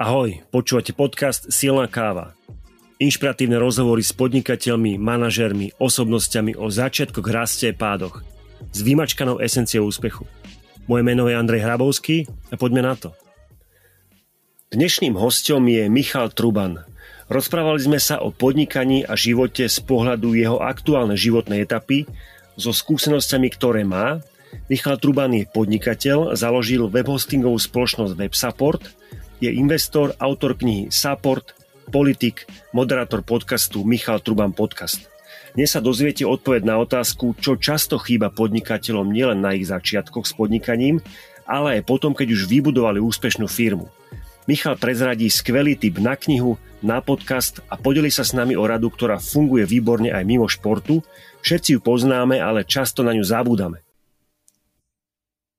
Ahoj, počúvate podcast Silná káva. Inšpiratívne rozhovory s podnikateľmi, manažermi, osobnosťami o začiatkoch, raste a pádoch. S vymačkanou esenciou úspechu. Moje meno je Andrej Hrabovský a poďme na to. Dnešným hostom je Michal Truban. Rozprávali sme sa o podnikaní a živote z pohľadu jeho aktuálnej životnej etapy, so skúsenosťami, ktoré má. Michal Truban je podnikateľ, založil webhostingovú spoločnosť WebSupport – je investor, autor knihy Support, politik, moderátor podcastu Michal Truban Podcast. Dnes sa dozviete odpoveď na otázku, čo často chýba podnikateľom nielen na ich začiatkoch s podnikaním, ale aj potom, keď už vybudovali úspešnú firmu. Michal prezradí skvelý tip na knihu, na podcast a podeli sa s nami o radu, ktorá funguje výborne aj mimo športu. Všetci ju poznáme, ale často na ňu zabúdame.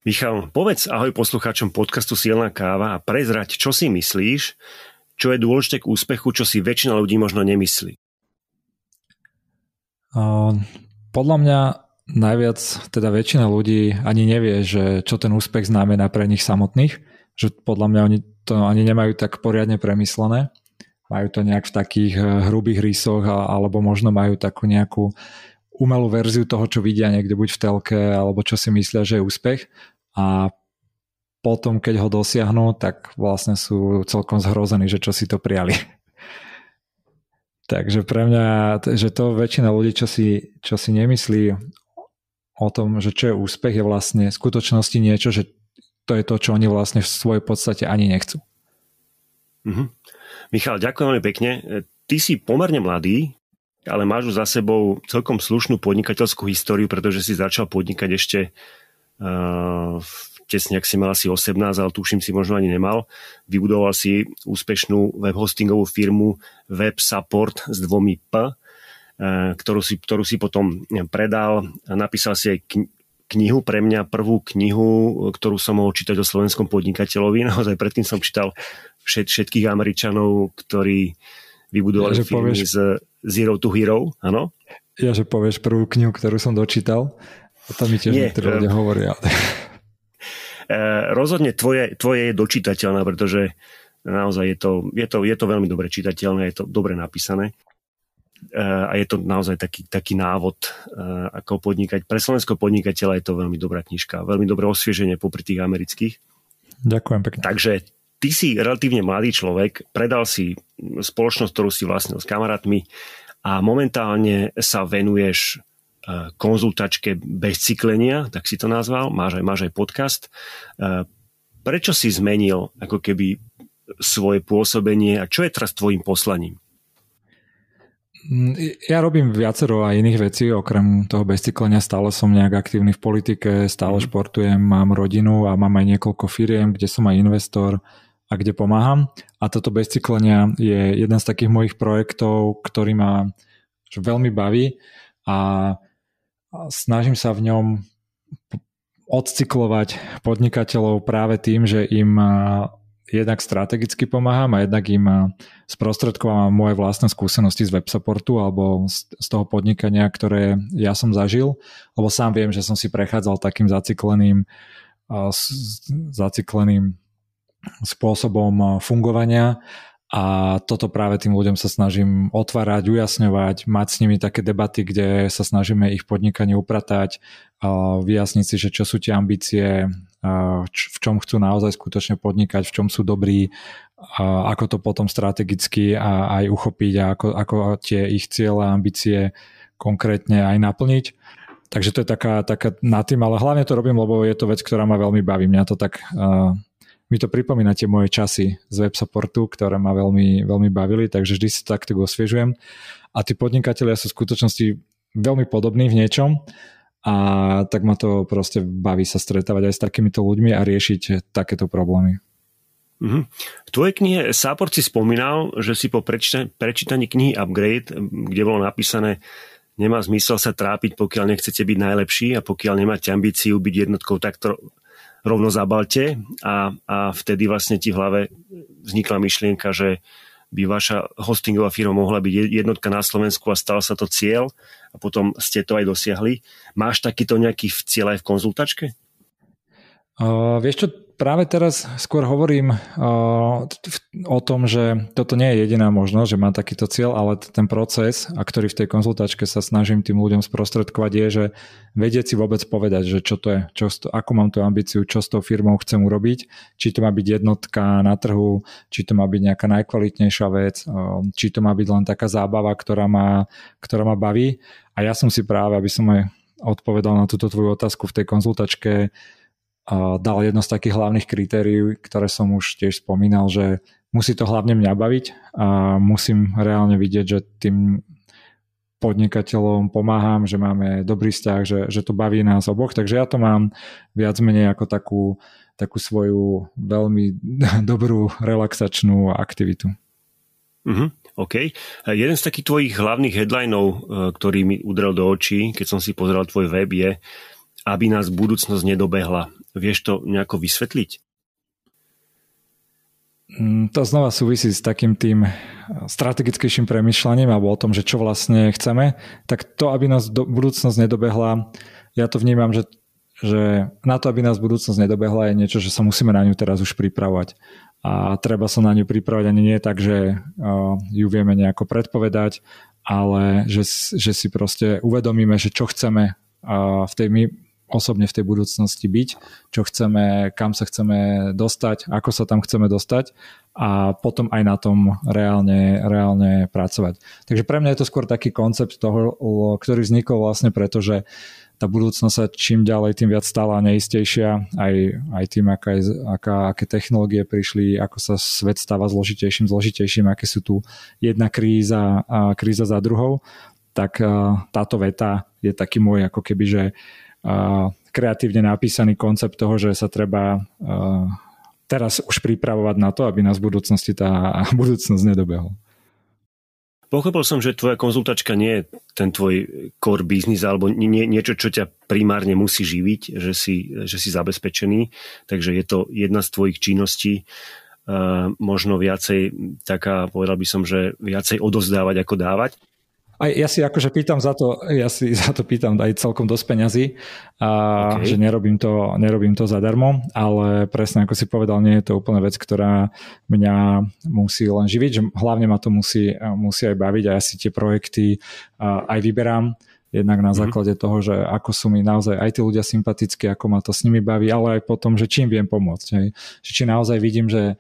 Michal, povedz ahoj poslucháčom podcastu Silná káva a prezrať, čo si myslíš, čo je dôležité k úspechu, čo si väčšina ľudí možno nemyslí. Podľa mňa najviac, teda väčšina ľudí ani nevie, že čo ten úspech znamená pre nich samotných, že podľa mňa oni to ani nemajú tak poriadne premyslené. Majú to nejak v takých eh, hrubých rysoch alebo možno majú takú nejakú umelú verziu toho, čo vidia niekde buď v telke, alebo čo si myslia, že je úspech a potom, keď ho dosiahnu, tak vlastne sú celkom zhrození, že čo si to prijali. Takže pre mňa, že to väčšina ľudí, čo si, čo si nemyslí o tom, že čo je úspech, je vlastne v skutočnosti niečo, že to je to, čo oni vlastne v svojej podstate ani nechcú. Mm-hmm. Michal, ďakujem veľmi pekne. Ty si pomerne mladý, ale máš za sebou celkom slušnú podnikateľskú históriu, pretože si začal podnikať ešte uh, tesne, ak si mal asi 18, ale tuším si možno ani nemal. Vybudoval si úspešnú web hostingovú firmu Web Support s dvomi P, uh, ktorú, si, ktorú si potom predal. Napísal si aj knihu, pre mňa prvú knihu, ktorú som mohol čítať o slovenskom podnikateľovi. Naozaj predtým som čítal všet, všetkých Američanov, ktorí vybudovali ja, firmy povieš, z Zero to Hero, áno? Ja, že povieš prvú knihu, ktorú som dočítal, a to mi tiež niektorí ľudia hovoria. Eh, rozhodne tvoje, tvoje je dočítateľné, pretože naozaj je to, je to, je to veľmi dobre čitateľné, je to dobre napísané eh, a je to naozaj taký, taký návod, eh, ako podnikať. Pre slovenského podnikateľa je to veľmi dobrá knižka, veľmi dobré osvieženie popri tých amerických. Ďakujem pekne. Takže ty si relatívne mladý človek, predal si spoločnosť, ktorú si vlastnil s kamarátmi a momentálne sa venuješ konzultačke bez cyklenia, tak si to nazval, máš aj, máš aj podcast. E, prečo si zmenil ako keby svoje pôsobenie a čo je teraz tvojim poslaním? Mm, ja robím viacero aj iných vecí, okrem toho bezcyklenia stále som nejak aktívny v politike, stále mm. športujem, mám rodinu a mám aj niekoľko firiem, kde som aj investor, a kde pomáham. A toto bez cyklenia je jeden z takých mojich projektov, ktorý ma veľmi baví a snažím sa v ňom odcyklovať podnikateľov práve tým, že im jednak strategicky pomáham a jednak im sprostredkovám moje vlastné skúsenosti z web supportu alebo z toho podnikania, ktoré ja som zažil, lebo sám viem, že som si prechádzal takým zacykleným zacykleným spôsobom fungovania a toto práve tým ľuďom sa snažím otvárať, ujasňovať, mať s nimi také debaty, kde sa snažíme ich podnikanie upratať, vyjasniť si, že čo sú tie ambície, v čom chcú naozaj skutočne podnikať, v čom sú dobrí, ako to potom strategicky aj uchopiť a ako, ako tie ich cieľe a ambície konkrétne aj naplniť. Takže to je taká, taká na tým, ale hlavne to robím, lebo je to vec, ktorá ma veľmi baví. Mňa to tak mi to pripomína tie moje časy z web supportu, ktoré ma veľmi, veľmi bavili, takže vždy si to takto osviežujem. A tí podnikatelia sú v skutočnosti veľmi podobní v niečom a tak ma to proste baví sa stretávať aj s takýmito ľuďmi a riešiť takéto problémy. Mm-hmm. V tvojej knihe Sápor si spomínal, že si po prečítaní, prečítaní knihy Upgrade, kde bolo napísané nemá zmysel sa trápiť, pokiaľ nechcete byť najlepší a pokiaľ nemáte ambíciu byť jednotkou takto rovno zabalte a, a vtedy vlastne ti v hlave vznikla myšlienka, že by vaša hostingová firma mohla byť jednotka na Slovensku a stal sa to cieľ a potom ste to aj dosiahli. Máš takýto nejaký cieľ aj v konzultačke? Uh, vieš čo, práve teraz skôr hovorím uh, o tom, že toto nie je jediná možnosť, že mám takýto cieľ, ale ten proces, a ktorý v tej konzultačke sa snažím tým ľuďom sprostredkovať, je, že vedieť si vôbec povedať, že čo to je, čo, ako mám tú ambíciu, čo s tou firmou chcem urobiť, či to má byť jednotka na trhu, či to má byť nejaká najkvalitnejšia vec, uh, či to má byť len taká zábava, ktorá ma, ktorá ma baví. A ja som si práve, aby som aj odpovedal na túto tvoju otázku v tej konzultačke, dal jedno z takých hlavných kritérií, ktoré som už tiež spomínal, že musí to hlavne mňa baviť a musím reálne vidieť, že tým podnikateľom pomáham, že máme dobrý vzťah, že, že to baví nás oboch, takže ja to mám viac menej ako takú, takú svoju veľmi dobrú relaxačnú aktivitu. Mm-hmm, OK. Jeden z takých tvojich hlavných headlinov, e, ktorý mi udrel do očí, keď som si pozrel tvoj web, je aby nás budúcnosť nedobehla. Vieš to nejako vysvetliť? Mm, to znova súvisí s takým tým strategickejším premyšľaním alebo o tom, že čo vlastne chceme, tak to, aby nás do, budúcnosť nedobehla, ja to vnímam, že, že na to, aby nás budúcnosť nedobehla, je niečo, že sa musíme na ňu teraz už pripravovať. A treba sa na ňu pripravať ani nie tak, že uh, ju vieme nejako predpovedať, ale že, že si proste uvedomíme, že čo chceme uh, v tej my, osobne v tej budúcnosti byť, čo chceme, kam sa chceme dostať, ako sa tam chceme dostať a potom aj na tom reálne, reálne pracovať. Takže pre mňa je to skôr taký koncept toho, ktorý vznikol vlastne preto, že tá budúcnosť sa čím ďalej tým viac stala neistejšia, aj, aj tým, aká aká, aké technológie prišli, ako sa svet stáva zložitejším, zložitejším, aké sú tu jedna kríza a kríza za druhou, tak táto veta je taký môj ako keby, že kreatívne napísaný koncept toho, že sa treba teraz už pripravovať na to, aby nás v budúcnosti tá budúcnosť nedobehla. Pochopil som, že tvoja konzultačka nie je ten tvoj core business alebo nie, niečo, čo ťa primárne musí živiť, že si, že si zabezpečený, takže je to jedna z tvojich činností, možno viacej taká, povedal by som, že viacej odozdávať ako dávať. Aj ja si akože pýtam za to, ja si za to pýtam aj celkom dosť peňazí, a okay. že nerobím to, nerobím to zadarmo, ale presne ako si povedal, nie je to úplne vec, ktorá mňa musí len živiť, že hlavne ma to musí, musí aj baviť a ja si tie projekty aj vyberám jednak na mhm. základe mm-hmm. toho, že ako sú mi naozaj aj tí ľudia sympatickí, ako ma to s nimi baví, ale aj potom, že čím viem pomôcť. Hej. Že či naozaj vidím, že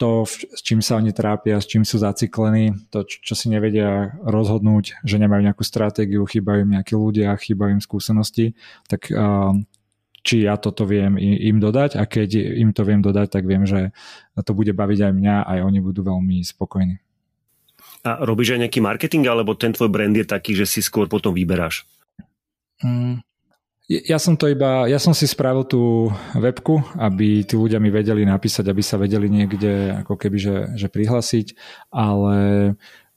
to, s čím sa oni trápia, s čím sú zaciklení, to, čo si nevedia rozhodnúť, že nemajú nejakú stratégiu, chýbajú im nejakí ľudia, chýbajú im skúsenosti, tak či ja toto viem im dodať a keď im to viem dodať, tak viem, že to bude baviť aj mňa, aj oni budú veľmi spokojní. A robíš aj nejaký marketing, alebo ten tvoj brand je taký, že si skôr potom vyberáš? Mm, ja som to iba, ja som si spravil tú webku, aby tí ľudia mi vedeli napísať, aby sa vedeli niekde ako keby, že, že prihlasiť, ale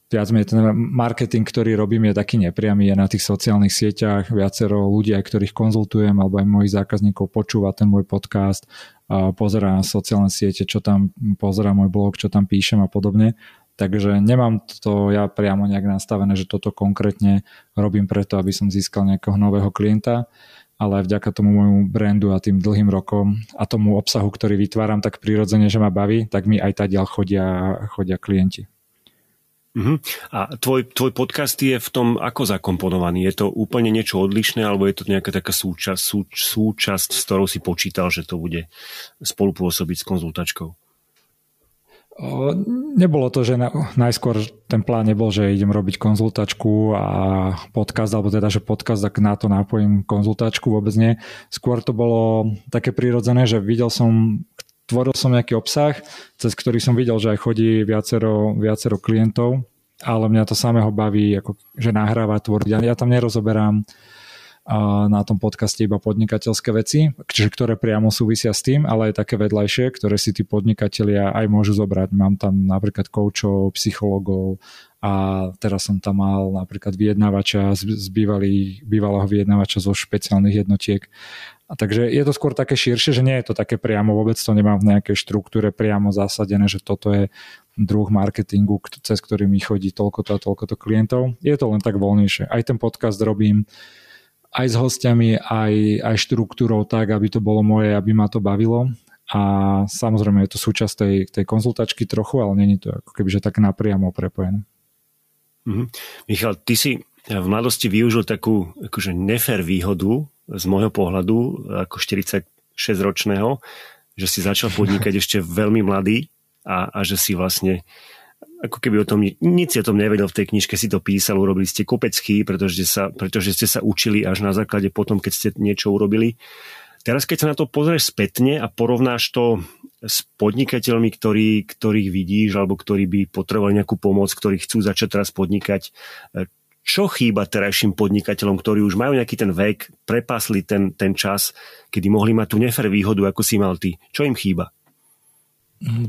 viac menej ten marketing, ktorý robím, je taký nepriamy, je na tých sociálnych sieťach, viacero ľudí, aj ktorých konzultujem, alebo aj mojich zákazníkov počúva ten môj podcast, pozerá na sociálne siete, čo tam pozerá môj blog, čo tam píšem a podobne. Takže nemám to ja priamo nejak nastavené, že toto konkrétne robím preto, aby som získal nejakého nového klienta ale vďaka tomu môjmu brandu a tým dlhým rokom a tomu obsahu, ktorý vytváram tak prirodzene, že ma baví, tak mi aj ďal chodia, chodia klienti. Uh-huh. A tvoj, tvoj podcast je v tom ako zakomponovaný? Je to úplne niečo odlišné alebo je to nejaká taká súčasť, sú, súčasť, s ktorou si počítal, že to bude spolupôsobiť s konzultačkou? Nebolo to, že najskôr ten plán nebol, že idem robiť konzultačku a podcast, alebo teda, že podcast, tak na to napojím konzultačku, vôbec nie. Skôr to bolo také prirodzené, že videl som, tvoril som nejaký obsah, cez ktorý som videl, že aj chodí viacero, viacero klientov, ale mňa to samého baví, ako, že nahráva, tvoriť. Ja, ja tam nerozoberám na tom podcaste iba podnikateľské veci, čiže ktoré priamo súvisia s tým, ale aj také vedľajšie, ktoré si tí podnikatelia aj môžu zobrať. Mám tam napríklad koučov, psychologov a teraz som tam mal napríklad vyjednávača z, bývalý, bývalého vyjednávača zo špeciálnych jednotiek. A takže je to skôr také širšie, že nie je to také priamo, vôbec to nemám v nejakej štruktúre priamo zasadené, že toto je druh marketingu, cez ktorý mi chodí toľko to a toľko to klientov. Je to len tak voľnejšie. Aj ten podcast robím aj s hostiami, aj, aj štruktúrou tak, aby to bolo moje, aby ma to bavilo. a samozrejme je to súčasť tej, tej konzultačky trochu, ale není to ako keby, že tak napriamo prepojené. Mm-hmm. Michal, ty si v mladosti využil takú akože nefer výhodu z môjho pohľadu ako 46-ročného, že si začal podnikať ešte veľmi mladý a, a že si vlastne ako keby o tom, nic si o tom nevedel v tej knižke, si to písal, urobili ste kopecký, pretože, sa, pretože ste sa učili až na základe potom, keď ste niečo urobili. Teraz keď sa na to pozrieš spätne a porovnáš to s podnikateľmi, ktorý, ktorých vidíš alebo ktorí by potrebovali nejakú pomoc, ktorí chcú začať teraz podnikať, čo chýba terajším podnikateľom, ktorí už majú nejaký ten vek, prepasli ten, ten čas, kedy mohli mať tú nefer výhodu, ako si mal ty. Čo im chýba?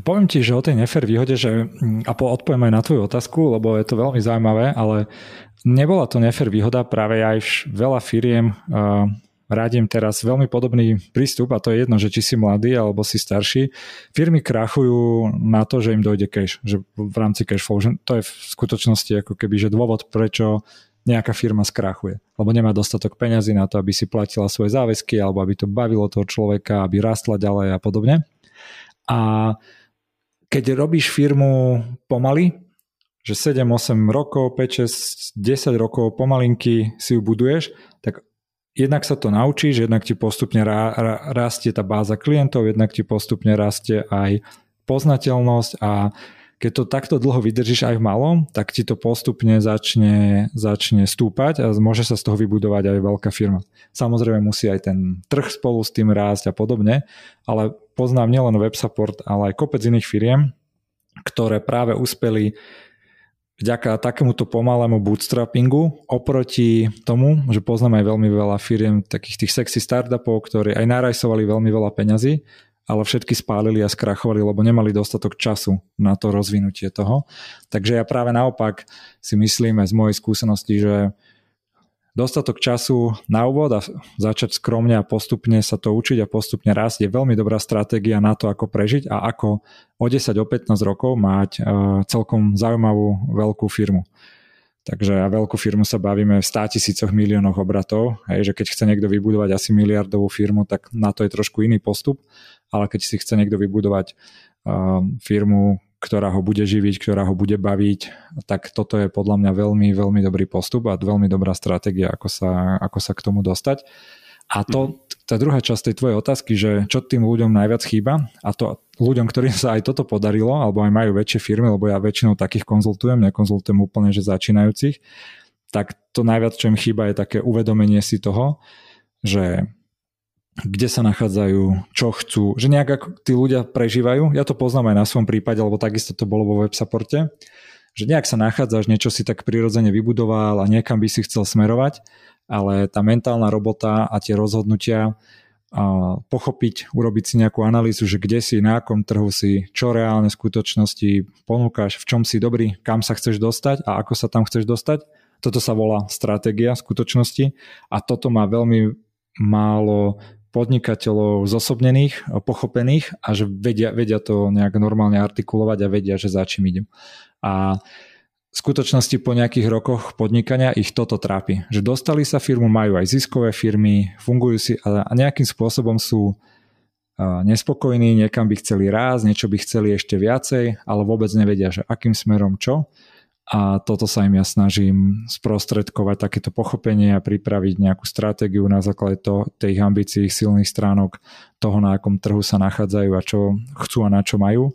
Poviem ti, že o tej nefer výhode, že, a odpoviem aj na tvoju otázku, lebo je to veľmi zaujímavé, ale nebola to nefer výhoda, práve aj veľa firiem uh, radím teraz veľmi podobný prístup a to je jedno, že či si mladý alebo si starší. Firmy krachujú na to, že im dojde cash, že v rámci cash flow, že to je v skutočnosti ako keby, že dôvod, prečo nejaká firma skrachuje, lebo nemá dostatok peňazí na to, aby si platila svoje záväzky alebo aby to bavilo toho človeka, aby rastla ďalej a podobne. A keď robíš firmu pomaly, že 7-8 rokov, 5, 6, 10 rokov pomalinky si ju buduješ, tak jednak sa to naučíš, jednak ti postupne rá, rá, rastie tá báza klientov, jednak ti postupne rastie aj poznateľnosť a keď to takto dlho vydržíš aj v malom, tak ti to postupne začne, začne stúpať a môže sa z toho vybudovať aj veľká firma. Samozrejme musí aj ten trh spolu s tým rásť a podobne, ale poznám nielen web support, ale aj kopec iných firiem, ktoré práve uspeli vďaka takémuto pomalému bootstrappingu oproti tomu, že poznám aj veľmi veľa firiem takých tých sexy startupov, ktorí aj narajsovali veľmi veľa peňazí, ale všetky spálili a skrachovali, lebo nemali dostatok času na to rozvinutie toho. Takže ja práve naopak si myslím aj z mojej skúsenosti, že dostatok času na úvod a začať skromne a postupne sa to učiť a postupne rásť je veľmi dobrá stratégia na to, ako prežiť a ako o 10, o 15 rokov mať e, celkom zaujímavú veľkú firmu. Takže a veľkú firmu sa bavíme v 100 tisícoch miliónoch obratov, hej, že keď chce niekto vybudovať asi miliardovú firmu, tak na to je trošku iný postup, ale keď si chce niekto vybudovať uh, firmu, ktorá ho bude živiť, ktorá ho bude baviť, tak toto je podľa mňa veľmi, veľmi dobrý postup a veľmi dobrá stratégia, ako sa, ako sa k tomu dostať. A to, mhm. tá druhá časť tej tvojej otázky, že čo tým ľuďom najviac chýba, a to ľuďom, ktorým sa aj toto podarilo, alebo aj majú väčšie firmy, lebo ja väčšinou takých konzultujem, nekonzultujem úplne, že začínajúcich, tak to najviac, čo im chýba, je také uvedomenie si toho, že kde sa nachádzajú, čo chcú, že nejak ako tí ľudia prežívajú. Ja to poznám aj na svojom prípade, lebo takisto to bolo vo web supporte, že nejak sa nachádzaš, niečo si tak prirodzene vybudoval a niekam by si chcel smerovať, ale tá mentálna robota a tie rozhodnutia a pochopiť, urobiť si nejakú analýzu, že kde si, na akom trhu si, čo reálne v skutočnosti ponúkaš, v čom si dobrý, kam sa chceš dostať a ako sa tam chceš dostať. Toto sa volá stratégia skutočnosti a toto má veľmi málo podnikateľov zosobnených, pochopených a že vedia, vedia to nejak normálne artikulovať a vedia, že za čím idú. A v skutočnosti po nejakých rokoch podnikania ich toto trápi. Že dostali sa firmu, majú aj ziskové firmy, fungujú si a nejakým spôsobom sú nespokojní, niekam by chceli rásť, niečo by chceli ešte viacej, ale vôbec nevedia, že akým smerom čo a toto sa im ja snažím sprostredkovať takéto pochopenie a pripraviť nejakú stratégiu na základe to, tých ambícií, silných stránok toho, na akom trhu sa nachádzajú a čo chcú a na čo majú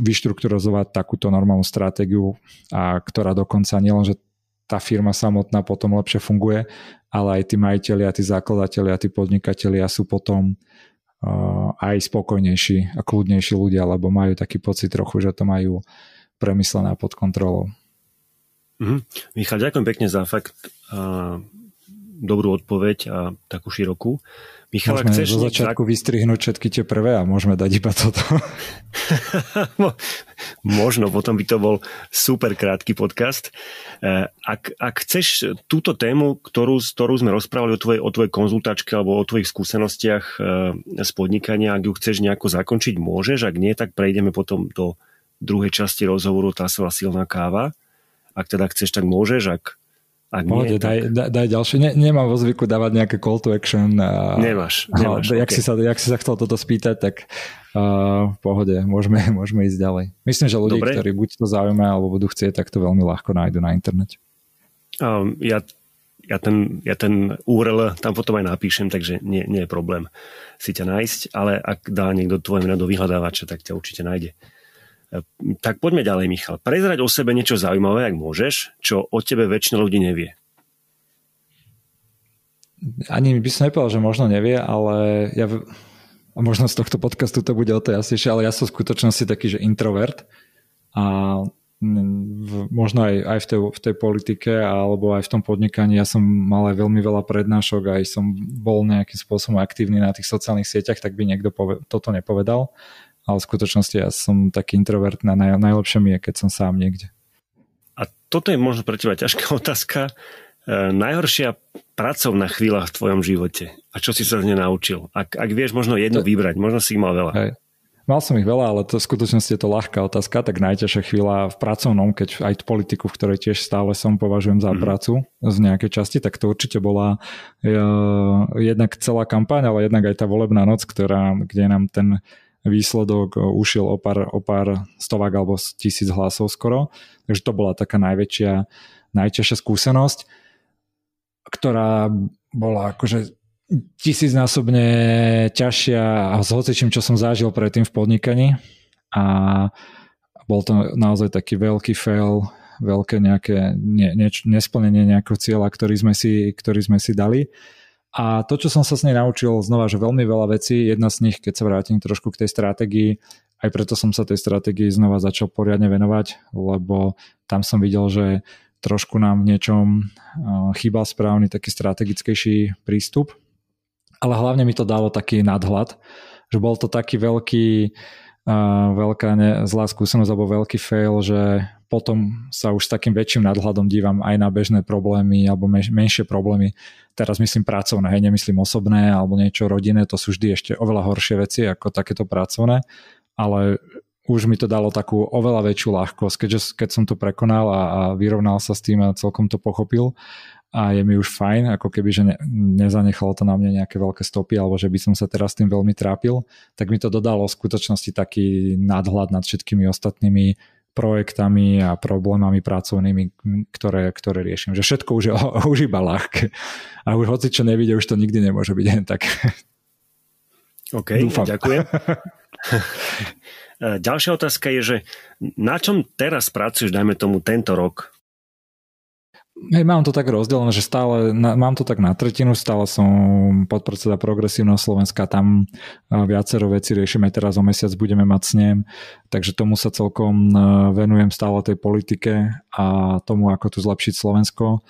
vyštrukturalizovať takúto normálnu stratégiu, a ktorá dokonca nielen, že tá firma samotná potom lepšie funguje, ale aj tí majiteľi a tí zakladatelia a tí podnikatelia sú potom aj spokojnejší a kľudnejší ľudia, lebo majú taký pocit trochu, že to majú premyslené pod kontrolou. Mm-hmm. Michal, ďakujem pekne za fakt a dobrú odpoveď a takú širokú. Michal, môžeme chceš zo začiatku tak... vystrihnúť všetky tie prvé a môžeme dať iba toto. Možno, potom by to bol super krátky podcast. E, ak, ak chceš túto tému, ktorú, ktorú sme rozprávali o tvojej, o tvojej konzultačke alebo o tvojich skúsenostiach e, z podnikania, ak ju chceš nejako zakončiť, môžeš. Ak nie, tak prejdeme potom do druhej časti rozhovoru tá sa silná káva. Ak teda chceš, tak môžeš, ak, Ak Pohode, nie, daj, tak... daj ďalšie. Ne, nemám vo zvyku dávať nejaké call to action. A, nemáš. nemáš no, okay. jak, si sa, jak si sa chcel toto spýtať, tak uh, v pohode, môžeme, môžeme ísť ďalej. Myslím, že ľudí, Dobre. ktorí buď to zaujíma, alebo budú chcieť, tak to veľmi ľahko nájdu na internete. Um, ja, ja, ten, ja ten URL tam potom aj napíšem, takže nie, nie je problém si ťa nájsť, ale ak dá niekto tvoje meno do vyhľadávača, tak ťa určite nájde. Tak poďme ďalej, Michal. Prezrať o sebe niečo zaujímavé, ak môžeš, čo o tebe väčšina ľudí nevie. Ani by som nepovedal, že možno nevie, ale ja, a možno z tohto podcastu to bude o to jasnejšie, ale ja som v skutočnosti taký, že introvert a v, možno aj, aj v, tej, v tej politike alebo aj v tom podnikaní ja som mal aj veľmi veľa prednášok aj som bol nejakým spôsobom aktívny na tých sociálnych sieťach, tak by niekto pove, toto nepovedal ale v skutočnosti ja som taký introvert na naj, najlepšie mi je, keď som sám niekde. A toto je možno pre teba ťažká otázka. E, najhoršia pracovná chvíľa v tvojom živote a čo si sa z nej naučil? Ak, ak vieš možno jednu vybrať, možno si ich mal veľa. Hej. Mal som ich veľa, ale to v skutočnosti je to ľahká otázka, tak najťažšia chvíľa v pracovnom, keď aj politiku, v ktorej tiež stále som považujem za mm. prácu z nejakej časti, tak to určite bola uh, jednak celá kampaň, ale jednak aj tá volebná noc, ktorá, kde nám ten výsledok ušiel o pár, o pár stovák alebo tisíc hlasov skoro. Takže to bola taká najväčšia, najťažšia skúsenosť, ktorá bola akože tisícnásobne ťažšia s hocičím, čo som zažil predtým v podnikaní. A bol to naozaj taký veľký fail, veľké nejaké ne, ne, nesplnenie nejakého cieľa, ktorý sme si, ktorý sme si dali. A to, čo som sa s nej naučil, znova, že veľmi veľa vecí, jedna z nich, keď sa vrátim trošku k tej stratégii, aj preto som sa tej stratégii znova začal poriadne venovať, lebo tam som videl, že trošku nám v niečom chýbal správny taký strategickejší prístup. Ale hlavne mi to dalo taký nadhľad, že bol to taký veľký, veľká ne, zlá skúsenosť alebo veľký fail, že potom sa už s takým väčším nadhľadom dívam aj na bežné problémy alebo menšie problémy. Teraz myslím pracovné, hej, nemyslím osobné alebo niečo rodinné, to sú vždy ešte oveľa horšie veci ako takéto pracovné, ale už mi to dalo takú oveľa väčšiu ľahkosť, keďže, keď som to prekonal a, a vyrovnal sa s tým a celkom to pochopil a je mi už fajn, ako keby, že ne, nezanechalo to na mne nejaké veľké stopy alebo že by som sa teraz tým veľmi trápil, tak mi to dodalo v skutočnosti taký nadhľad nad všetkými ostatnými projektami a problémami pracovnými, ktoré, ktoré riešim. Že všetko už je už iba ľahké. A už hoci čo nevidie, už to nikdy nemôže byť len tak. OK, Dúfam. ďakujem. Ďalšia otázka je, že na čom teraz pracuješ, dajme tomu tento rok? Hej, mám to tak rozdelené, že stále, na, mám to tak na tretinu, stále som podpredseda Progresívneho Slovenska, tam viacero vecí riešime, teraz o mesiac budeme mať snem, takže tomu sa celkom venujem stále tej politike a tomu, ako tu zlepšiť Slovensko.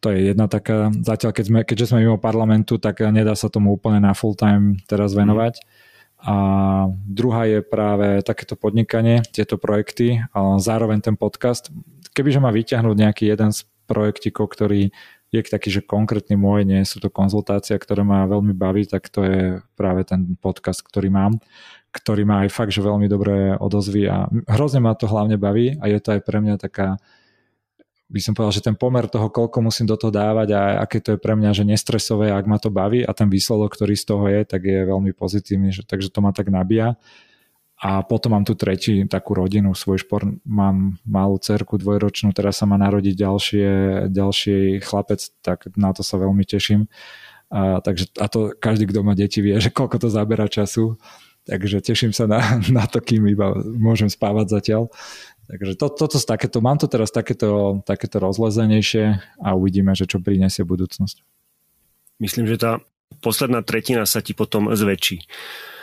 To je jedna taká, zatiaľ keď sme, keďže sme mimo parlamentu, tak nedá sa tomu úplne na full time teraz venovať. A druhá je práve takéto podnikanie, tieto projekty, ale zároveň ten podcast. Kebyže má vyťahnuť nejaký jeden z projektikov, ktorý je taký, že konkrétny môj, nie sú to konzultácia, ktoré ma veľmi baví, tak to je práve ten podcast, ktorý mám, ktorý má aj fakt, že veľmi dobré odozvy a hrozne ma to hlavne baví a je to aj pre mňa taká by som povedal, že ten pomer toho, koľko musím do toho dávať a aké to je pre mňa, že nestresové, ak ma to baví a ten výsledok, ktorý z toho je, tak je veľmi pozitívny, že, takže to ma tak nabíja. A potom mám tu tretí takú rodinu, svoj šport, mám malú cerku dvojročnú, teraz sa má narodiť ďalšie, ďalší chlapec, tak na to sa veľmi teším. A, takže, a to každý, kto má deti, vie, že koľko to zabera času. Takže teším sa na, na to, kým iba môžem spávať zatiaľ. Takže to, toto takéto, mám to teraz takéto, takéto rozlezenejšie a uvidíme, že čo prinesie budúcnosť. Myslím, že tá posledná tretina sa ti potom zväčší.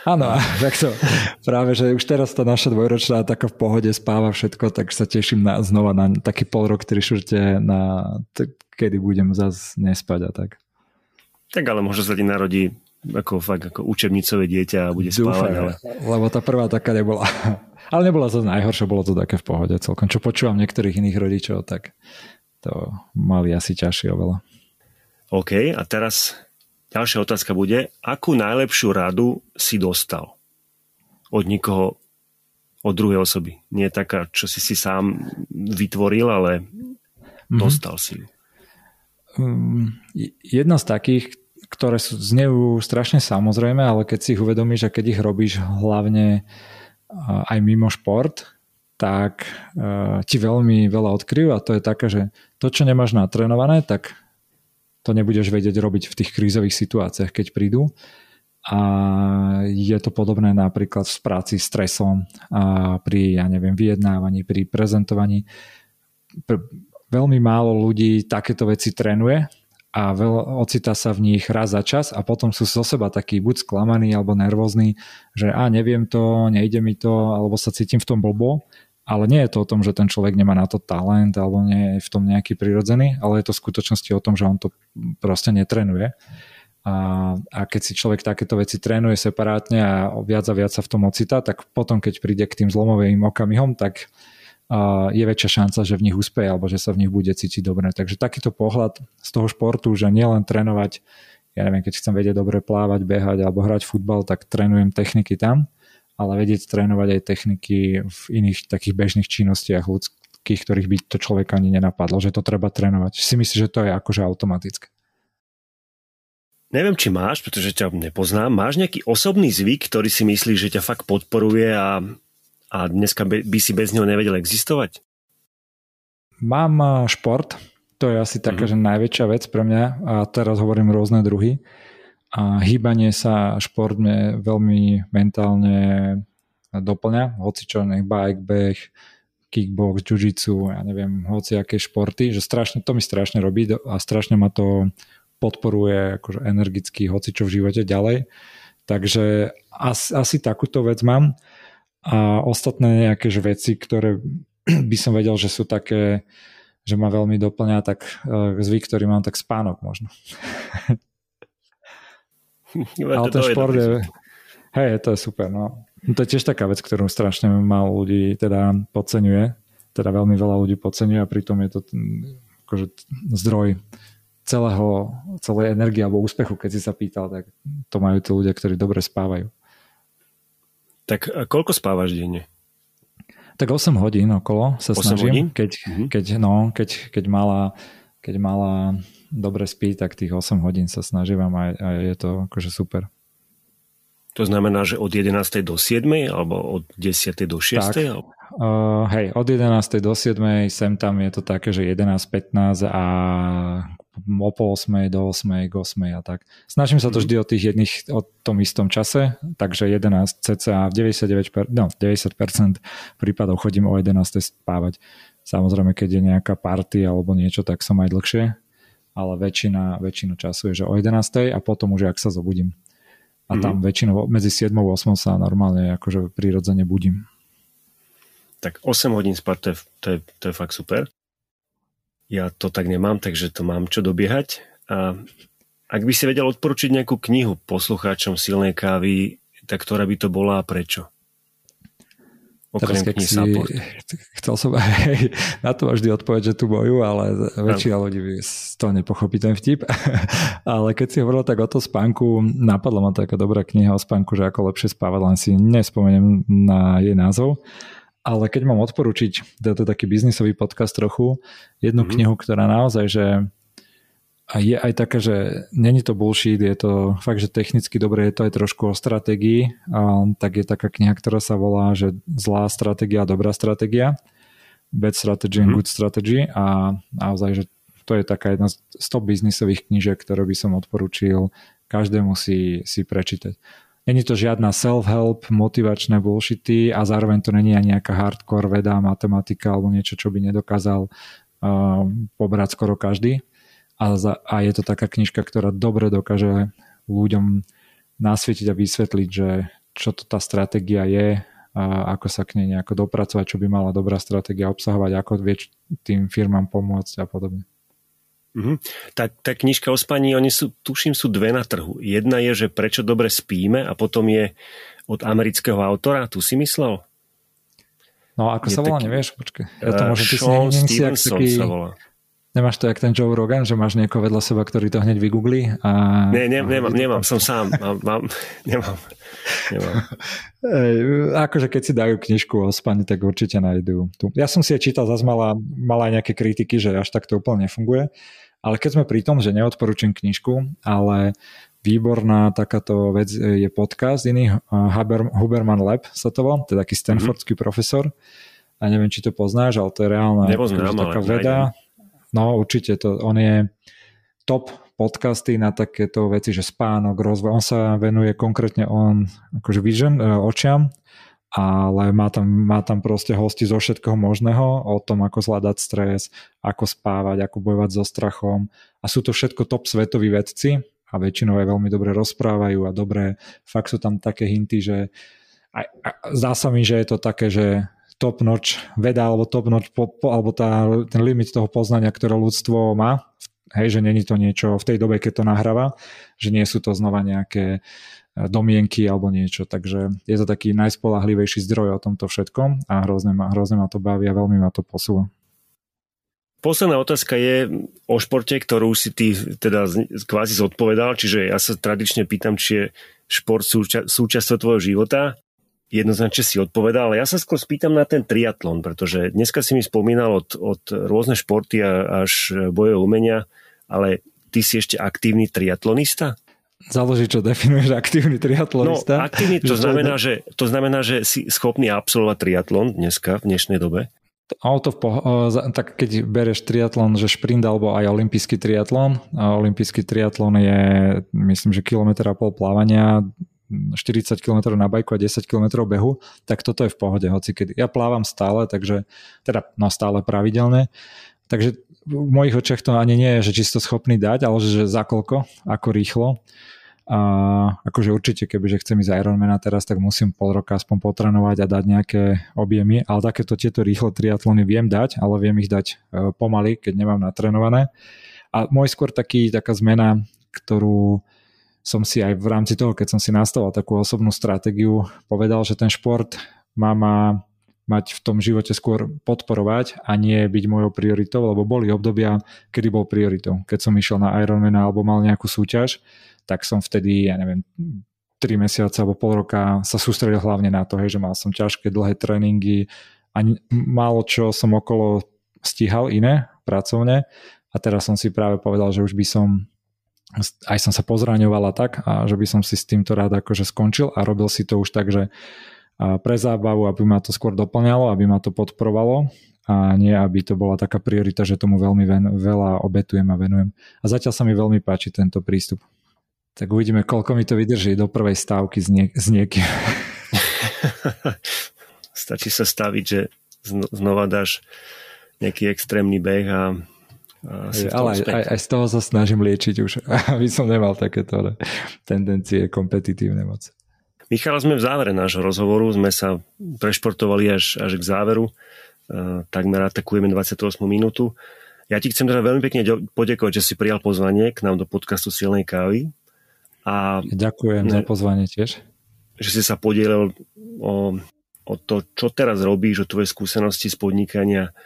Áno, tak to práve, že už teraz tá naša dvojročná taká v pohode spáva všetko, tak sa teším na, znova na taký pol rok, tri šurte, na t- kedy budem zase nespať a tak. Tak ale možno sa ti narodí ako fakt ako učebnicové dieťa a bude spávať. ale... Lebo tá prvá taká nebola. Ale nebola to najhoršie, bolo to také v pohode celkom. Čo počúvam niektorých iných rodičov, tak to mali asi ťažšie oveľa. OK, a teraz Ďalšia otázka bude, akú najlepšiu radu si dostal od nikoho, od druhej osoby? Nie taká, čo si si sám vytvoril, ale mm-hmm. dostal si ju. um, jedna z takých, ktoré sú, znejú strašne samozrejme, ale keď si ich uvedomíš a keď ich robíš hlavne aj mimo šport, tak uh, ti veľmi veľa odkryjú a to je také, že to, čo nemáš natrénované, tak to nebudeš vedieť robiť v tých krízových situáciách, keď prídu. A je to podobné napríklad v práci s stresom, a pri, ja neviem, vyjednávaní, pri prezentovaní. Veľmi málo ľudí takéto veci trénuje a veľ, ocitá sa v nich raz za čas a potom sú zo seba takí buď sklamaní alebo nervózni, že a neviem to, nejde mi to, alebo sa cítim v tom blbo ale nie je to o tom, že ten človek nemá na to talent alebo nie je v tom nejaký prirodzený, ale je to v skutočnosti o tom, že on to proste netrenuje. A, a keď si človek takéto veci trénuje separátne a viac a viac sa v tom ocitá, tak potom, keď príde k tým zlomovým okamihom, tak uh, je väčšia šanca, že v nich úspeje alebo že sa v nich bude cítiť dobre. Takže takýto pohľad z toho športu, že nielen trénovať, ja neviem, keď chcem vedieť dobre plávať, behať alebo hrať futbal, tak trénujem techniky tam, ale vedieť trénovať aj techniky v iných takých bežných činnostiach ľudských, ktorých by to človek ani nenapadlo, že to treba trénovať. Si myslíš, že to je akože automatické? Neviem, či máš, pretože ťa nepoznám. Máš nejaký osobný zvyk, ktorý si myslíš, že ťa fakt podporuje a, a dneska by si bez neho nevedel existovať? Mám šport, to je asi taká, mm-hmm. že najväčšia vec pre mňa a teraz hovorím rôzne druhy a hýbanie sa šport mne veľmi mentálne doplňa, hoci čo, nech bike, beh, kickbox, jiu-jitsu, ja neviem, hoci aké športy, že strašne, to mi strašne robí a strašne ma to podporuje akože energicky hoci čo v živote ďalej. Takže asi, asi takúto vec mám a ostatné nejaké veci, ktoré by som vedel, že sú také, že ma veľmi doplňa, tak uh, zvyk, ktorý mám, tak spánok možno. Ale ten šport je... Hej, to je super, no. To je tiež taká vec, ktorú strašne málo ľudí teda podceňuje. Teda veľmi veľa ľudí podceňuje a pritom je to akože zdroj celého, celej energie alebo úspechu, keď si sa pýtal, tak to majú tí ľudia, ktorí dobre spávajú. Tak koľko spávaš denne? Tak 8 hodín okolo sa 8 snažím. Hodín? Keď, mm-hmm. keď, no, keď, keď mala keď mala dobre spí, tak tých 8 hodín sa snažím a, a je to akože super. To znamená, že od 11. do 7. alebo od 10. do 6. Tak, uh, hej, od 11. do 7. sem tam je to také, že 11.15 a o pol 8. do 8. k 8. a tak. Snažím sa to mhm. vždy o tých jedných, o tom istom čase, takže 11 cca v 99%, no, 90% prípadov chodím o 11. spávať. Samozrejme, keď je nejaká party alebo niečo, tak som aj dlhšie, ale väčšina, väčšinu času je, že o 11. a potom už ak sa zobudím. A mm-hmm. tam väčšinou medzi 7 a 8 sa normálne akože prirodzene budím. Tak 8 hodín spať, to je, to, je, to je fakt super. Ja to tak nemám, takže to mám čo dobiehať. A ak by si vedel odporučiť nejakú knihu poslucháčom silnej kávy, tak ktorá by to bola a prečo? Okrem Teraz, si, chcel som, hej, na to vždy odpoveď, že tu boju, ale väčšina no. ľudí z toho nepochopí ten vtip. ale keď si hovoril tak o to spánku, napadla ma taká dobrá kniha o spánku, že ako lepšie spávať, len si nespomeniem na jej názov. Ale keď mám odporučiť, to je taký biznisový podcast trochu, jednu mm-hmm. knihu, ktorá naozaj, že a je aj také, že není to bullshit, je to fakt, že technicky dobre je to aj trošku o stratégii, a, tak je taká kniha, ktorá sa volá, že zlá stratégia dobrá stratégia, bad strategy and mhm. good strategy a naozaj, že to je taká jedna z top biznisových knížek, ktorú by som odporučil každému si, si prečítať. Není to žiadna self-help, motivačné bullshity a zároveň to není ani nejaká hardcore veda, matematika alebo niečo, čo by nedokázal uh, pobrať skoro každý a, za, a je to taká knižka, ktorá dobre dokáže ľuďom nasvietiť a vysvetliť, že čo to tá stratégia je, a ako sa k nej nejako dopracovať, čo by mala dobrá stratégia obsahovať, ako vie tým firmám pomôcť a podobne. Mm-hmm. Tá, tá knižka o spaní, oni sú, tuším, sú dve na trhu. Jedna je, že prečo dobre spíme a potom je od amerického autora, tu si myslel? No ako je sa volá, taký, nevieš? Počkej. Ja to môžem, ty Sean si, Stevenson taký, sa volá. Nemáš to jak ten Joe Rogan, že máš niekoho vedľa seba, ktorý to hneď vygooglí? A... Nie, ne, nemám, nemám, som sám. Mám, mám, nemám. nemám. Akože keď si dajú knižku o spaní, tak určite nájdú. Tu. Ja som si je čítal, zase mala, mala aj nejaké kritiky, že až tak to úplne nefunguje, Ale keď sme pri tom, že neodporúčam knižku, ale výborná takáto vec je podcast iný, Huber, Huberman Lab sa to volá, to je taký mhm. stanfordský mm-hmm. profesor a neviem, či to poznáš, ale to je reálna Nepoznám, taká veda. No určite, to, on je top podcasty na takéto veci, že spánok, rozvoj. On sa venuje konkrétne on akože vision, e, očiam, ale má tam, má tam proste hosti zo všetkoho možného o tom, ako zvládať stres, ako spávať, ako bojovať so strachom. A sú to všetko top svetoví vedci a väčšinou aj veľmi dobre rozprávajú a dobre, fakt sú tam také hinty, že aj, a zdá sa mi, že je to také, že top notch veda alebo top notch po, po, alebo tá, ten limit toho poznania, ktoré ľudstvo má Hej, že není to niečo v tej dobe, keď to nahráva, že nie sú to znova nejaké e, domienky alebo niečo, takže je to taký najspolahlivejší zdroj o tomto všetkom a hrozne ma, hrozne ma to baví a veľmi ma to posúva. Posledná otázka je o športe, ktorú si ty teda kvázi zodpovedal, čiže ja sa tradične pýtam, či je šport súča- súčasťou tvojho života. Jednoznačne si odpovedal, ale ja sa skôr spýtam na ten triatlon, pretože dneska si mi spomínal od, od rôzne športy až boje umenia ale ty si ešte aktívny triatlonista? Záleží, čo definuješ aktívny triatlonista. No, aktívny to znamená, že, to znamená, že si schopný absolvovať triatlon dneska, v dnešnej dobe? to v poho- tak keď bereš triatlon, že šprint alebo aj olimpijský triatlon, olimpijský triatlon je myslím, že kilometr a pol plávania, 40 km na bajku a 10 km behu, tak toto je v pohode, hoci keď ja plávam stále, takže teda no stále pravidelne, takže v mojich očiach to ani nie je, že či si to schopný dať, ale že za koľko, ako rýchlo. A akože určite, kebyže chcem ísť Ironmana teraz, tak musím pol roka aspoň potrenovať a dať nejaké objemy, ale takéto tieto rýchle triatlony viem dať, ale viem ich dať e, pomaly, keď nemám natrenované. A môj skôr taký, taká zmena, ktorú som si aj v rámci toho, keď som si nastavil takú osobnú stratégiu, povedal, že ten šport má ma mať v tom živote skôr podporovať a nie byť mojou prioritou, lebo boli obdobia, kedy bol prioritou. Keď som išiel na Ironman alebo mal nejakú súťaž, tak som vtedy, ja neviem, 3 mesiace alebo pol roka sa sústredil hlavne na to, hej, že mal som ťažké dlhé tréningy a málo čo som okolo stíhal iné pracovne a teraz som si práve povedal, že už by som aj som sa pozraňoval a tak a že by som si s týmto rád akože skončil a robil si to už tak, že pre zábavu, aby ma to skôr doplňalo, aby ma to podporovalo a nie, aby to bola taká priorita, že tomu veľmi ven, veľa obetujem a venujem. A zatiaľ sa mi veľmi páči tento prístup. Tak uvidíme, koľko mi to vydrží do prvej stávky s, nie, s niekým. Stačí sa staviť, že znova dáš nejaký extrémny beh a, a ale aj, aj, aj z toho sa snažím liečiť už, aby som nemal takéto tendencie kompetitívne moc. Michal, sme v závere nášho rozhovoru, sme sa prešportovali až, až k záveru, uh, takmer atakujeme 28 minútu. Ja ti chcem teda veľmi pekne poďakovať, že si prijal pozvanie k nám do podcastu Silnej kávy. A, Ďakujem ne, za pozvanie tiež. Že si sa podielil o, o to, čo teraz robíš, o tvoje skúsenosti z podnikania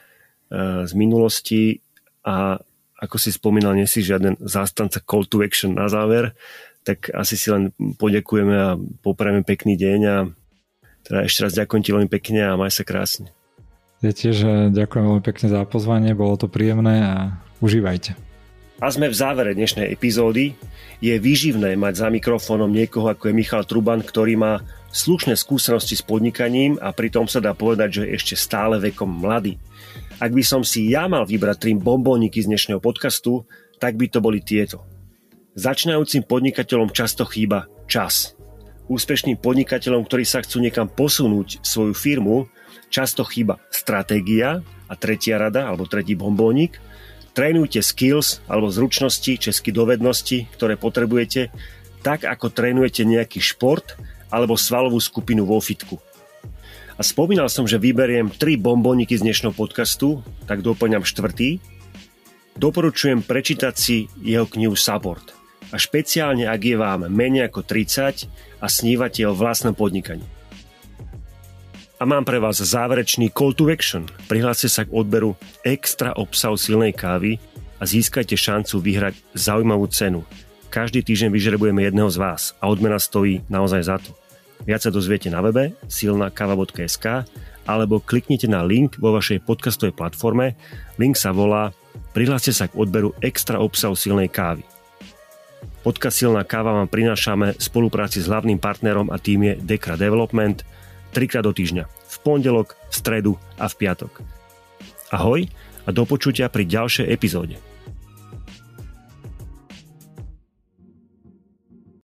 uh, z minulosti a ako si spomínal, nie si žiaden zástanca call to action na záver, tak asi si len poďakujeme a poprajeme pekný deň a teda ešte raz ďakujem ti veľmi pekne a maj sa krásne. Ja tiež eh, ďakujem veľmi pekne za pozvanie, bolo to príjemné a užívajte. A sme v závere dnešnej epizódy. Je výživné mať za mikrofónom niekoho ako je Michal Truban, ktorý má slušné skúsenosti s podnikaním a pritom sa dá povedať, že je ešte stále vekom mladý. Ak by som si ja mal vybrať tri bombóniky z dnešného podcastu, tak by to boli tieto. Začínajúcim podnikateľom často chýba čas. Úspešným podnikateľom, ktorí sa chcú niekam posunúť svoju firmu, často chýba stratégia a tretia rada alebo tretí bombónik. Trénujte skills alebo zručnosti, česky dovednosti, ktoré potrebujete, tak ako trénujete nejaký šport alebo svalovú skupinu vo fitku. A spomínal som, že vyberiem tri bombóniky z dnešného podcastu, tak doplňam štvrtý. Doporučujem prečítať si jeho knihu Support – a špeciálne ak je vám menej ako 30 a snívate o vlastnom podnikaní. A mám pre vás záverečný call to action. Prihláste sa k odberu extra obsahu silnej kávy a získajte šancu vyhrať zaujímavú cenu. Každý týždeň vyžrebujeme jedného z vás a odmena stojí naozaj za to. Viac sa dozviete na webe silnakava.sk alebo kliknite na link vo vašej podcastovej platforme. Link sa volá Prihláste sa k odberu extra obsahu silnej kávy. Podcast Silná káva vám prinášame v spolupráci s hlavným partnerom a tým je Dekra Development trikrát do týždňa. V pondelok, v stredu a v piatok. Ahoj a do počutia pri ďalšej epizóde.